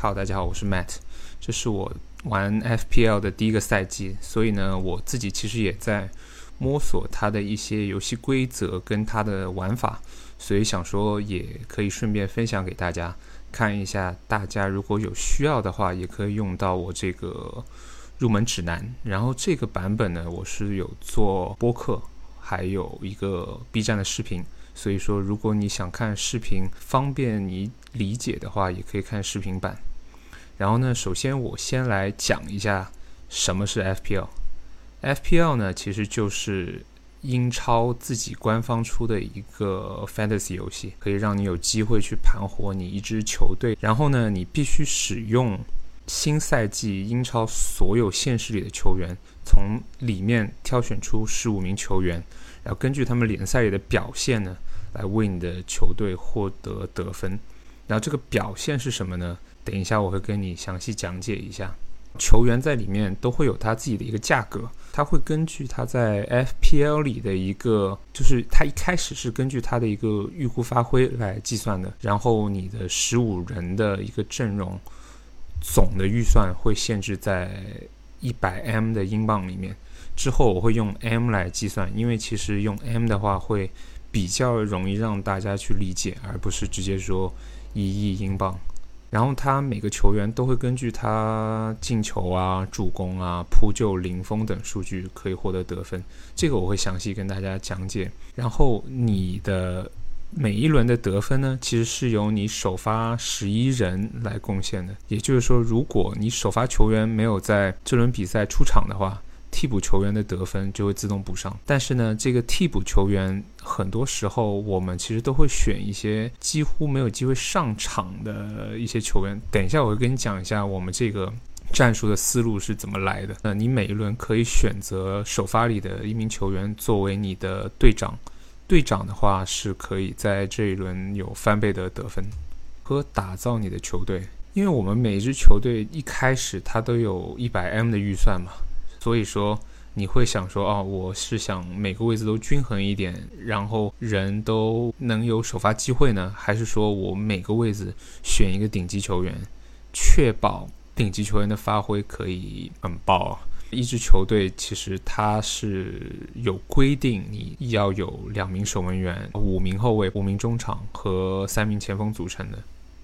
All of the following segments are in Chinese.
好大家好，我是 Matt，这是我玩 FPL 的第一个赛季，所以呢，我自己其实也在摸索它的一些游戏规则跟它的玩法，所以想说也可以顺便分享给大家看一下，大家如果有需要的话，也可以用到我这个入门指南。然后这个版本呢，我是有做播客，还有一个 B 站的视频。所以说，如果你想看视频方便你理解的话，也可以看视频版。然后呢，首先我先来讲一下什么是 FPL。FPL 呢，其实就是英超自己官方出的一个 fantasy 游戏，可以让你有机会去盘活你一支球队。然后呢，你必须使用新赛季英超所有现实里的球员，从里面挑选出十五名球员，然后根据他们联赛里的表现呢。来为你的球队获得得分，然后这个表现是什么呢？等一下我会跟你详细讲解一下。球员在里面都会有他自己的一个价格，他会根据他在 FPL 里的一个，就是他一开始是根据他的一个预估发挥来计算的。然后你的十五人的一个阵容总的预算会限制在一百 M 的英镑里面。之后我会用 M 来计算，因为其实用 M 的话会。比较容易让大家去理解，而不是直接说一亿英镑。然后他每个球员都会根据他进球啊、助攻啊、扑救、零封等数据可以获得得分。这个我会详细跟大家讲解。然后你的每一轮的得分呢，其实是由你首发十一人来贡献的。也就是说，如果你首发球员没有在这轮比赛出场的话，替补球员的得分就会自动补上，但是呢，这个替补球员很多时候我们其实都会选一些几乎没有机会上场的一些球员。等一下我会跟你讲一下我们这个战术的思路是怎么来的。那你每一轮可以选择首发里的一名球员作为你的队长，队长的话是可以在这一轮有翻倍的得分和打造你的球队。因为我们每一支球队一开始它都有一百 M 的预算嘛。所以说，你会想说，哦，我是想每个位置都均衡一点，然后人都能有首发机会呢，还是说我每个位置选一个顶级球员，确保顶级球员的发挥可以很爆？一支球队其实它是有规定，你要有两名守门员、五名后卫、五名中场和三名前锋组成的。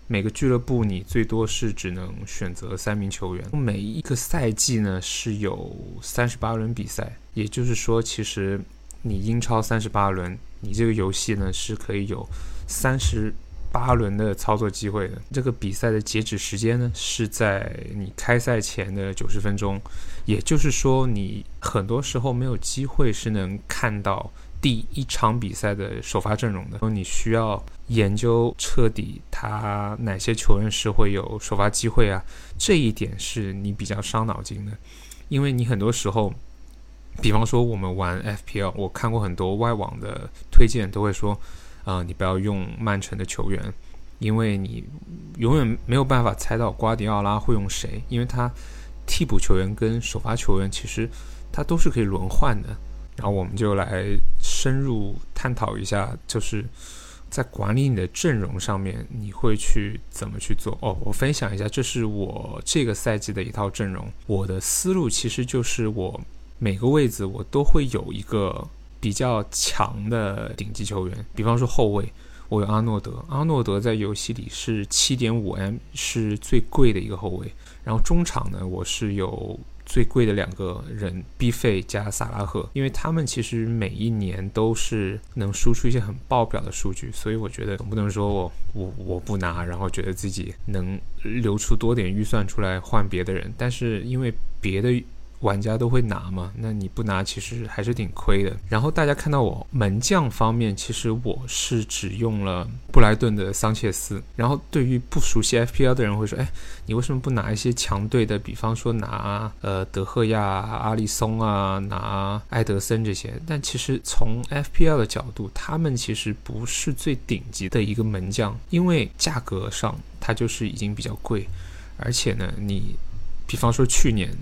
每个俱乐部你最多是只能选择三名球员。每一个赛季呢是有三十八轮比赛，也就是说，其实你英超三十八轮，你这个游戏呢是可以有三十八轮的操作机会的。这个比赛的截止时间呢是在你开赛前的九十分钟，也就是说，你很多时候没有机会是能看到。第一场比赛的首发阵容的，你需要研究彻底，他哪些球员是会有首发机会啊？这一点是你比较伤脑筋的，因为你很多时候，比方说我们玩 FPL，我看过很多外网的推荐，都会说，啊，你不要用曼城的球员，因为你永远没有办法猜到瓜迪奥拉会用谁，因为他替补球员跟首发球员其实他都是可以轮换的。然后我们就来深入探讨一下，就是在管理你的阵容上面，你会去怎么去做？哦，我分享一下，这是我这个赛季的一套阵容。我的思路其实就是我每个位置我都会有一个比较强的顶级球员，比方说后卫，我有阿诺德，阿诺德在游戏里是七点五 M，是最贵的一个后卫。然后中场呢，我是有。最贵的两个人，B 费加萨拉赫，因为他们其实每一年都是能输出一些很爆表的数据，所以我觉得总不能说我我我不拿，然后觉得自己能留出多点预算出来换别的人，但是因为别的。玩家都会拿嘛？那你不拿，其实还是挺亏的。然后大家看到我门将方面，其实我是只用了布莱顿的桑切斯。然后对于不熟悉 FPL 的人会说：“哎，你为什么不拿一些强队的？比方说拿呃德赫亚、阿里松啊，拿埃德森这些。”但其实从 FPL 的角度，他们其实不是最顶级的一个门将，因为价格上它就是已经比较贵，而且呢，你比方说去年。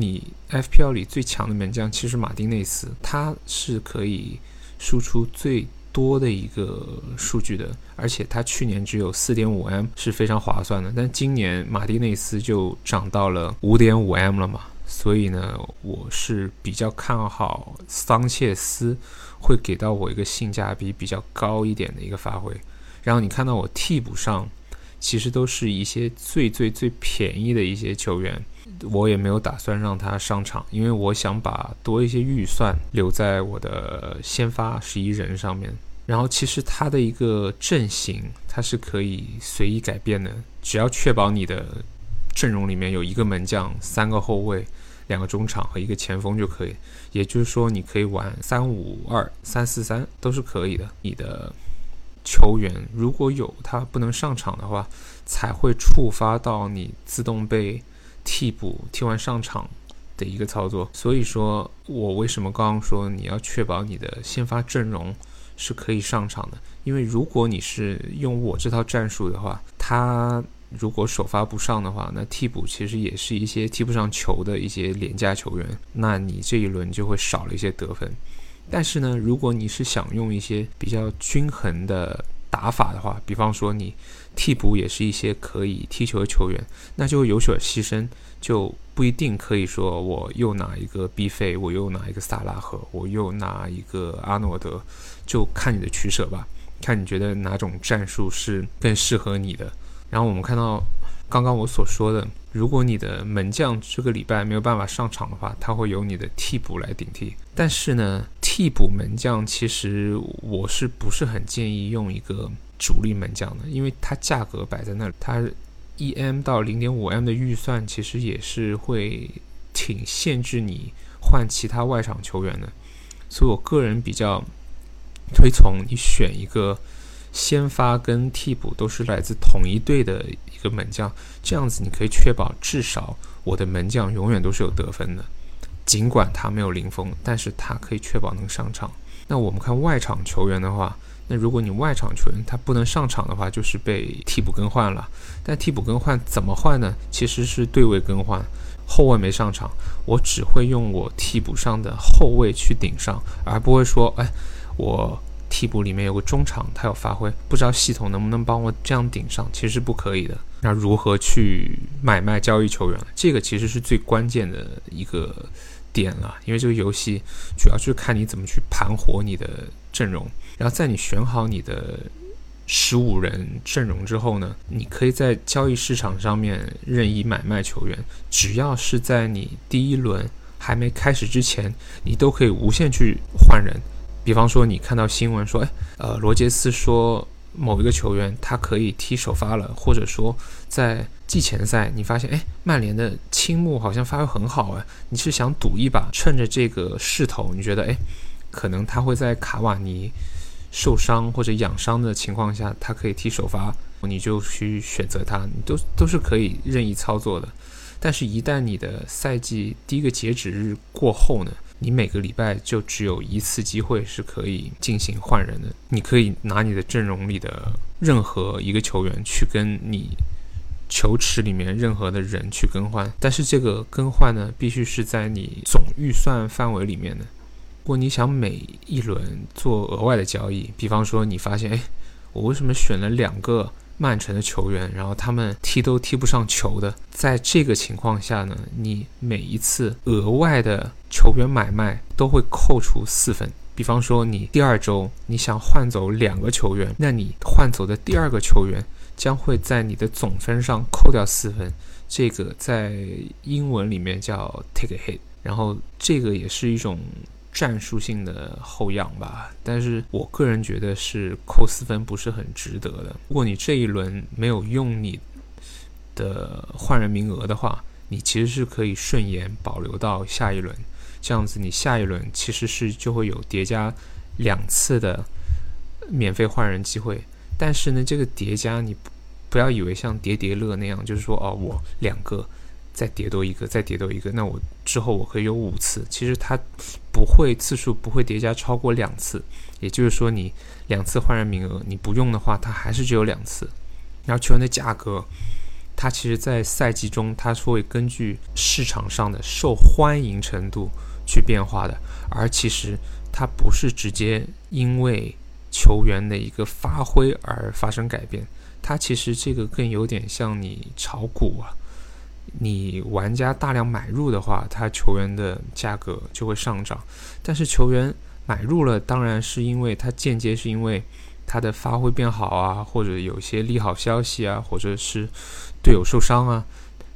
你 FPL 里最强的门将其实马丁内斯，他是可以输出最多的一个数据的，而且他去年只有四点五 M 是非常划算的，但今年马丁内斯就涨到了五点五 M 了嘛，所以呢，我是比较看好桑切斯会给到我一个性价比比较高一点的一个发挥。然后你看到我替补上，其实都是一些最最最便宜的一些球员。我也没有打算让他上场，因为我想把多一些预算留在我的先发十一人上面。然后，其实他的一个阵型，它是可以随意改变的，只要确保你的阵容里面有一个门将、三个后卫、两个中场和一个前锋就可以。也就是说，你可以玩三五二、三四三都是可以的。你的球员如果有他不能上场的话，才会触发到你自动被。替补替换上场的一个操作，所以说我为什么刚刚说你要确保你的先发阵容是可以上场的？因为如果你是用我这套战术的话，他如果首发不上的话，那替补其实也是一些踢不上球的一些廉价球员，那你这一轮就会少了一些得分。但是呢，如果你是想用一些比较均衡的打法的话，比方说你。替补也是一些可以踢球的球员，那就有所牺牲，就不一定可以说我又拿一个 B 费，我又拿一个萨拉赫，我又拿一个阿诺德，就看你的取舍吧，看你觉得哪种战术是更适合你的。然后我们看到刚刚我所说的，如果你的门将这个礼拜没有办法上场的话，他会由你的替补来顶替。但是呢，替补门将其实我是不是很建议用一个？主力门将的，因为它价格摆在那里，它一 M 到零点五 M 的预算其实也是会挺限制你换其他外场球员的，所以我个人比较推崇你选一个先发跟替补都是来自同一队的一个门将，这样子你可以确保至少我的门将永远都是有得分的，尽管他没有零封，但是他可以确保能上场。那我们看外场球员的话。那如果你外场球员他不能上场的话，就是被替补更换了。但替补更换怎么换呢？其实是对位更换，后卫没上场，我只会用我替补上的后卫去顶上，而不会说，哎，我替补里面有个中场，他有发挥，不知道系统能不能帮我这样顶上，其实是不可以的。那如何去买卖交易球员？这个其实是最关键的一个点了，因为这个游戏主要就是看你怎么去盘活你的阵容。然后在你选好你的十五人阵容之后呢，你可以在交易市场上面任意买卖球员，只要是在你第一轮还没开始之前，你都可以无限去换人。比方说，你看到新闻说，哎，呃，罗杰斯说某一个球员他可以踢首发了，或者说在季前赛你发现，哎，曼联的青木好像发挥很好啊，你是想赌一把，趁着这个势头，你觉得，哎，可能他会在卡瓦尼。受伤或者养伤的情况下，他可以踢首发，你就去选择他，你都都是可以任意操作的。但是，一旦你的赛季第一个截止日过后呢，你每个礼拜就只有一次机会是可以进行换人的。你可以拿你的阵容里的任何一个球员去跟你球池里面任何的人去更换，但是这个更换呢，必须是在你总预算范围里面的。如果你想每一轮做额外的交易，比方说你发现，哎，我为什么选了两个曼城的球员，然后他们踢都踢不上球的？在这个情况下呢，你每一次额外的球员买卖都会扣除四分。比方说你第二周你想换走两个球员，那你换走的第二个球员将会在你的总分上扣掉四分。这个在英文里面叫 take a hit，然后这个也是一种。战术性的后仰吧，但是我个人觉得是扣四分不是很值得的。如果你这一轮没有用你的换人名额的话，你其实是可以顺延保留到下一轮，这样子你下一轮其实是就会有叠加两次的免费换人机会。但是呢，这个叠加你不要以为像叠叠乐那样，就是说哦，我两个。再叠多一个，再叠多一个，那我之后我可以有五次。其实它不会次数不会叠加超过两次，也就是说你两次换人名额你不用的话，它还是只有两次。然后球员的价格，它其实，在赛季中它是会根据市场上的受欢迎程度去变化的，而其实它不是直接因为球员的一个发挥而发生改变。它其实这个更有点像你炒股啊，你玩家大量买入的话，它球员的价格就会上涨。但是球员买入了，当然是因为它间接是因为他的发挥变好啊，或者有些利好消息啊，或者是队友受伤啊。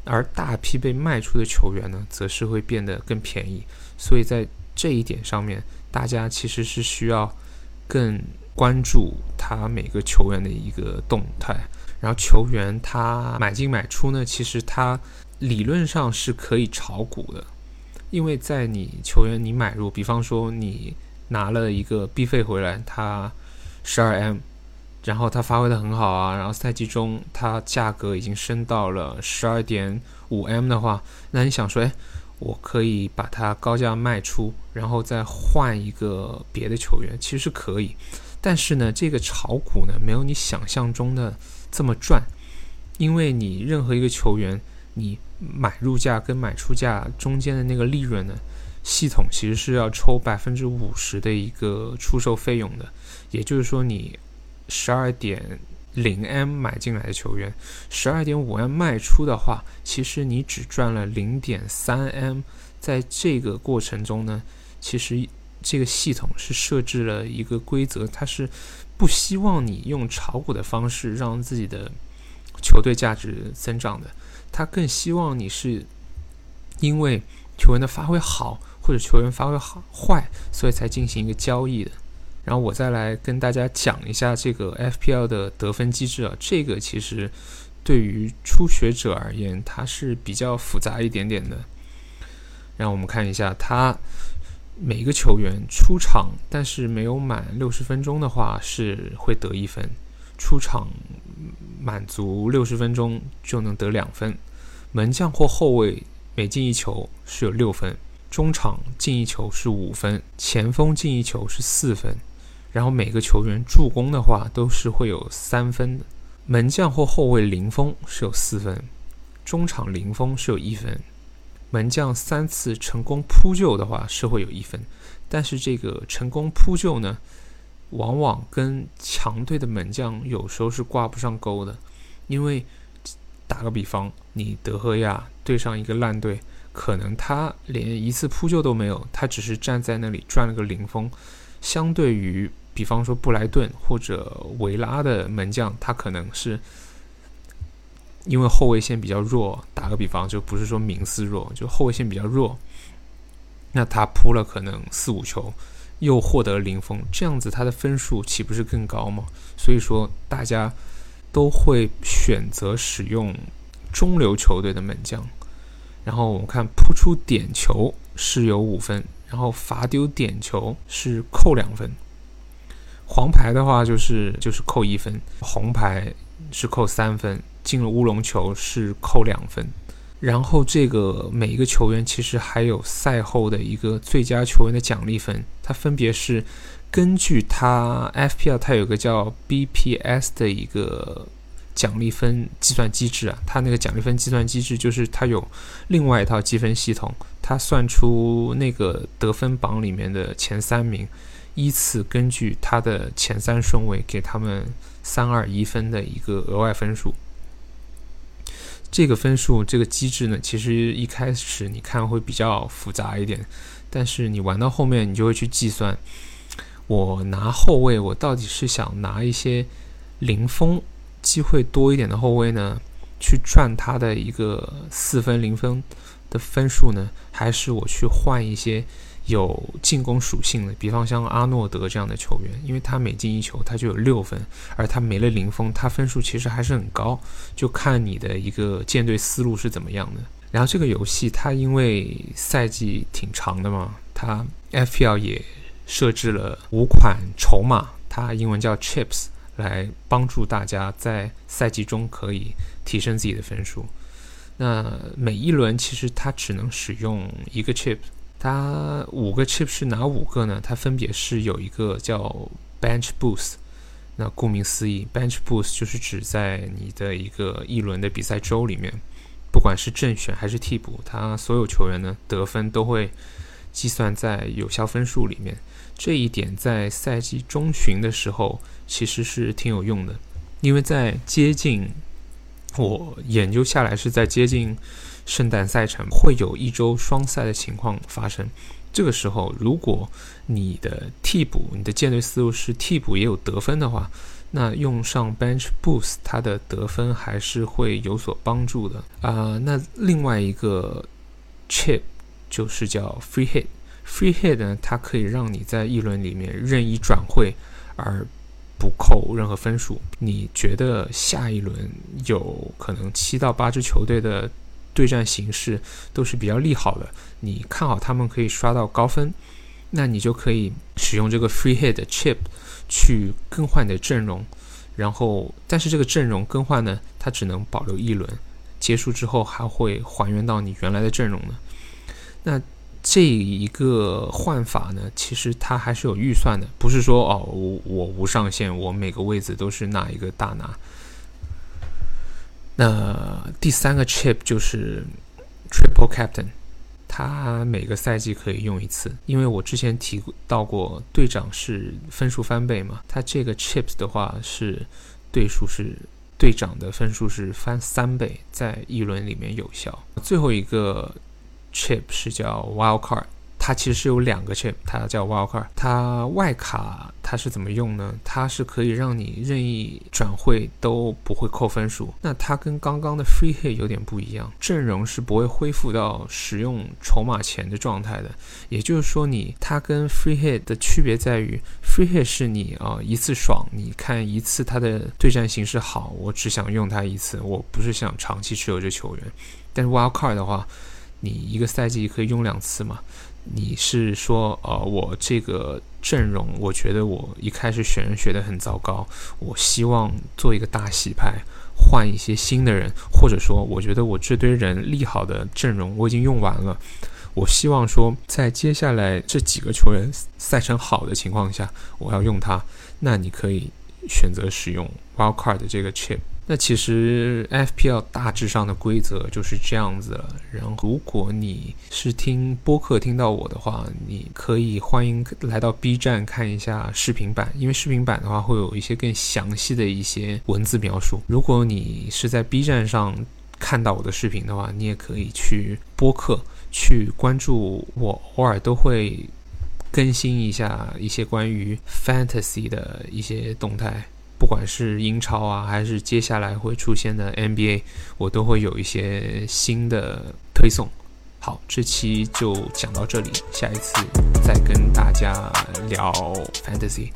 而大批被卖出的球员呢，则是会变得更便宜。所以在这一点上面，大家其实是需要更关注他每个球员的一个动态。然后球员他买进买出呢，其实他理论上是可以炒股的，因为在你球员你买入，比方说你拿了一个 B 费回来，他十二 M。然后他发挥的很好啊，然后赛季中它价格已经升到了十二点五 M 的话，那你想说，哎，我可以把它高价卖出，然后再换一个别的球员，其实是可以。但是呢，这个炒股呢，没有你想象中的这么赚，因为你任何一个球员，你买入价跟买出价中间的那个利润呢，系统其实是要抽百分之五十的一个出售费用的，也就是说你。十二点零 M 买进来的球员，十二点五 M 卖出的话，其实你只赚了零点三 M。在这个过程中呢，其实这个系统是设置了一个规则，它是不希望你用炒股的方式让自己的球队价值增长的，它更希望你是因为球员的发挥好或者球员发挥好坏，所以才进行一个交易的。然后我再来跟大家讲一下这个 FPL 的得分机制啊，这个其实对于初学者而言，它是比较复杂一点点的。让我们看一下，它每个球员出场但是没有满六十分钟的话是会得一分，出场满足六十分钟就能得两分，门将或后卫每进一球是有六分，中场进一球是五分，前锋进一球是四分。然后每个球员助攻的话都是会有三分的，门将或后卫零封是有四分，中场零封是有一分，门将三次成功扑救的话是会有一分，但是这个成功扑救呢，往往跟强队的门将有时候是挂不上钩的，因为打个比方，你德赫亚对上一个烂队，可能他连一次扑救都没有，他只是站在那里转了个零封，相对于。比方说布莱顿或者维拉的门将，他可能是因为后卫线比较弱。打个比方，就不是说名次弱，就后卫线比较弱，那他扑了可能四五球，又获得零封，这样子他的分数岂不是更高吗？所以说，大家都会选择使用中流球队的门将。然后我们看扑出点球是有五分，然后罚丢点球是扣两分。黄牌的话就是就是扣一分，红牌是扣三分，进了乌龙球是扣两分。然后这个每一个球员其实还有赛后的一个最佳球员的奖励分，它分别是根据他 FPL 它有个叫 BPS 的一个奖励分计算机制啊，它那个奖励分计算机制就是它有另外一套积分系统，它算出那个得分榜里面的前三名。依次根据他的前三顺位给他们三二一分的一个额外分数。这个分数这个机制呢，其实一开始你看会比较复杂一点，但是你玩到后面，你就会去计算，我拿后卫，我到底是想拿一些零封机会多一点的后卫呢，去赚他的一个四分零分的分数呢，还是我去换一些？有进攻属性的，比方像阿诺德这样的球员，因为他每进一球他就有六分，而他没了零封，他分数其实还是很高，就看你的一个建队思路是怎么样的。然后这个游戏它因为赛季挺长的嘛，它 FPL 也设置了五款筹码，它英文叫 Chips，来帮助大家在赛季中可以提升自己的分数。那每一轮其实它只能使用一个 Chip。它五个 chip 是哪五个呢？它分别是有一个叫 bench boost，那顾名思义，bench boost 就是指在你的一个一轮的比赛周里面，不管是正选还是替补，他所有球员呢得分都会计算在有效分数里面。这一点在赛季中旬的时候其实是挺有用的，因为在接近我研究下来是在接近圣诞赛程会有一周双赛的情况发生。这个时候，如果你的替补、你的舰队思路是替补也有得分的话，那用上 Bench Boost，它的得分还是会有所帮助的啊。那另外一个 Chip 就是叫 Free Hit，Free Hit 呢，它可以让你在一轮里面任意转会而不扣任何分数。你觉得下一轮有可能七到八支球队的？对战形势都是比较利好的，你看好他们可以刷到高分，那你就可以使用这个 free hit chip 去更换你的阵容，然后但是这个阵容更换呢，它只能保留一轮，结束之后还会还原到你原来的阵容呢。那这一个换法呢，其实它还是有预算的，不是说哦我我无上限，我每个位置都是哪一个大拿。那第三个 chip 就是 Triple Captain，它每个赛季可以用一次。因为我之前提到过，队长是分数翻倍嘛，它这个 chips 的话是对数是队长的分数是翻三倍，在一轮里面有效。最后一个 chip 是叫 Wild Card。它其实是有两个 chip，它叫 Wildcard。它外卡它是怎么用呢？它是可以让你任意转会都不会扣分数。那它跟刚刚的 Free Hit 有点不一样，阵容是不会恢复到使用筹码前的状态的。也就是说，你它跟 Free Hit 的区别在于，Free Hit 是你啊一次爽，你看一次它的对战形势好，我只想用它一次，我不是想长期持有这球员。但是 Wildcard 的话，你一个赛季可以用两次嘛？你是说，呃，我这个阵容，我觉得我一开始选人选的很糟糕，我希望做一个大洗牌，换一些新的人，或者说，我觉得我这堆人利好的阵容我已经用完了，我希望说，在接下来这几个球员赛程好的情况下，我要用它，那你可以选择使用 Wildcard 的这个 chip。那其实 FPL 大致上的规则就是这样子了。然后，如果你是听播客听到我的话，你可以欢迎来到 B 站看一下视频版，因为视频版的话会有一些更详细的一些文字描述。如果你是在 B 站上看到我的视频的话，你也可以去播客去关注我，偶尔都会更新一下一些关于 Fantasy 的一些动态。不管是英超啊，还是接下来会出现的 NBA，我都会有一些新的推送。好，这期就讲到这里，下一次再跟大家聊 Fantasy。